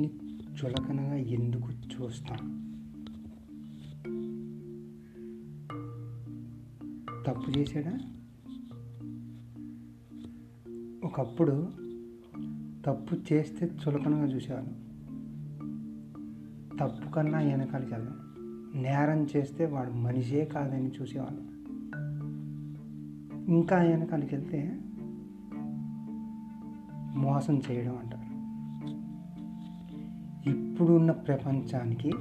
మనిషిని చులకనగా ఎందుకు చూస్తాం? తప్పు చేశాడా? ఒకప్పుడు తప్పు చేస్తే చులకనగా చూసేవాళ్ళం. తప్పు కన్నా వెనకాలకి వెళ్ళాం నేరం చేస్తే వాడు మనిషే కాదని చూసేవాళ్ళం. ఇంకా వెనకాలకి వెళ్తే మోసం చేయడం అంటారు ఇప్పుడున్న ప్రపంచానికి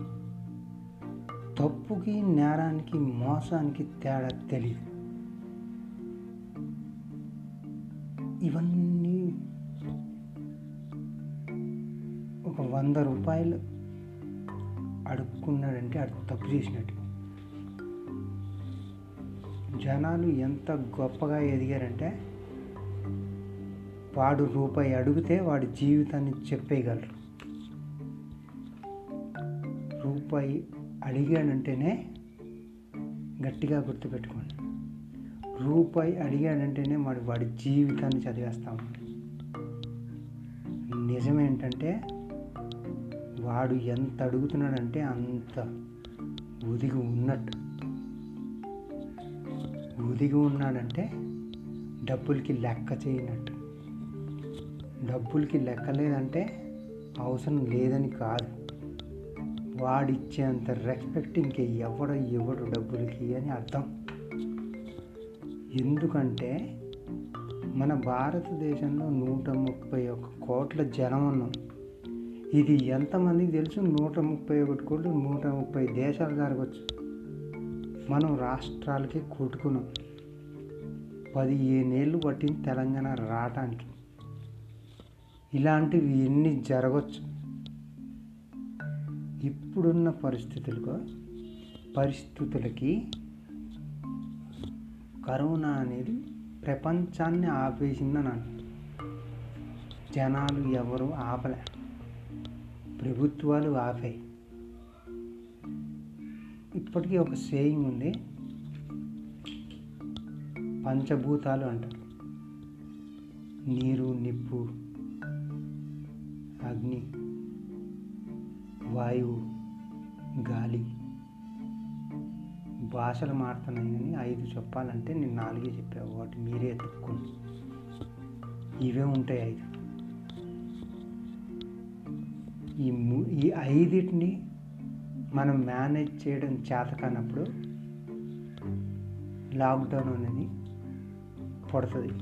తప్పుకి నేరానికి మోసానికి తేడా తెలియదు ఇవన్నీ ఒక వంద రూపాయలు అడుక్కున్నాడంటే అడు తప్పు చేసినట్టు. జనాలు ఎంత గొప్పగా ఎదిగారంటే వాడు రూపాయి అడిగితే వాడి జీవితాన్ని చెప్పేయగలరు. రూపాయి అడిగాడంటేనే గట్టిగా గుర్తుపెట్టుకోండి. రూపాయి అడిగాడంటేనే వాడు వాడి జీవితాన్ని చదివేస్తాము నిజమేంటంటే వాడు ఎంత అడుగుతున్నాడంటే అంత ఒదిగి ఉన్నట్టు. ఒదిగి ఉన్నాడంటే డబ్బులకి లెక్క చేయనట్టు. డబ్బులకి లెక్క లేదంటే అవసరం లేదని కాదు. వాడిచ్చేంత రెస్పెక్ట్ ఇంకే ఎవడు ఎవడు డబ్బులకి అని అర్థం. ఎందుకంటే మన భారతదేశంలో నూట ముప్పై ఒక్క కోట్ల జనం ఉన్నాం. ఇది ఎంతమందికి తెలుసు? నూట ముప్పై ఒకటి కోట్లు నూట ముప్పై దేశాలు జరగవచ్చు మనం రాష్ట్రాలకి కొట్టుకున్నాం. పదిహేనేళ్ళు పట్టింది తెలంగాణ రావటానికి. ఇలాంటివి ఎన్ని జరగచ్చు? ఇప్పుడున్న పరిస్థితులకు పరిస్థితులకి కరోనా అనేది ప్రపంచాన్ని ఆపేసిందని జనాలు ఎవరు ఆపలే. ప్రభుత్వాలు ఆపాయి. ఇప్పటికీ ఒక సేయింగ్ ఉంది. పంచభూతాలు అంటారు. నీరు నిప్పు అగ్ని. వాయువు గాలి భాషలు మారుతున్నాయని ఐదు చెప్పాలంటే నేను నాలుగే చెప్పావు వాటి మీరే ఎత్తుక్కోండి. ఇవే ఉంటాయి ఐదు. ఈ ము ఈ ఐదిటిని మనం మేనేజ్ చేయడం చేత కానప్పుడు లాక్డౌన్ అనేది పడుతుంది.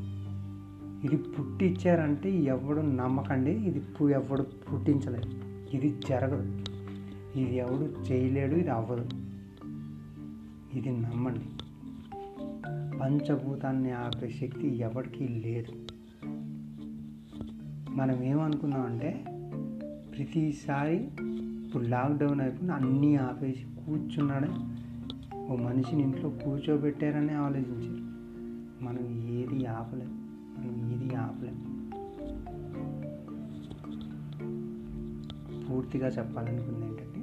ఇది పుట్టించారంటే ఎవడు నమ్మకండి ఇది ఎవడు పుట్టించలేదు. ఇది జరగదు. ఇది ఎవడు చేయలేడు ఇది అవ్వదు. ఇది నమ్మండి. పంచభూతాన్ని ఆపే శక్తి ఎవరికీ లేదు. మనం ఏమనుకున్నామంటే ప్రతిసారి ఇప్పుడు లాక్డౌన్ అయిపోయిన అన్నీ ఆపేసి కూర్చున్నాడే ఓ మనిషిని ఇంట్లో కూర్చోబెట్టారని ఆలోచించారు. మనం ఏది ఆపలేం. మనం ఏది ఆపలేం. పూర్తిగా చెప్పాలనుకుంది ఏంటంటే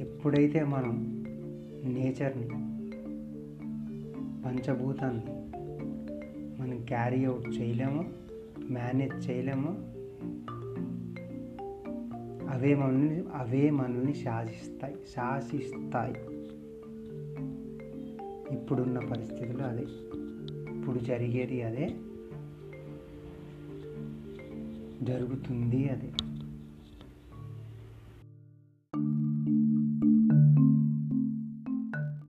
ఎప్పుడైతే మనం నేచర్ని పంచభూతాన్ని మనం క్యారీ అవుట్ చేయలేమో మేనేజ్ చేయలేమో అవే మనల్ని అవే మనల్ని శాసిస్తాయి శాసిస్తాయి. ఇప్పుడున్న పరిస్థితులు అదే ఇప్పుడు జరిగేది అదే జరుగుతుంది అది.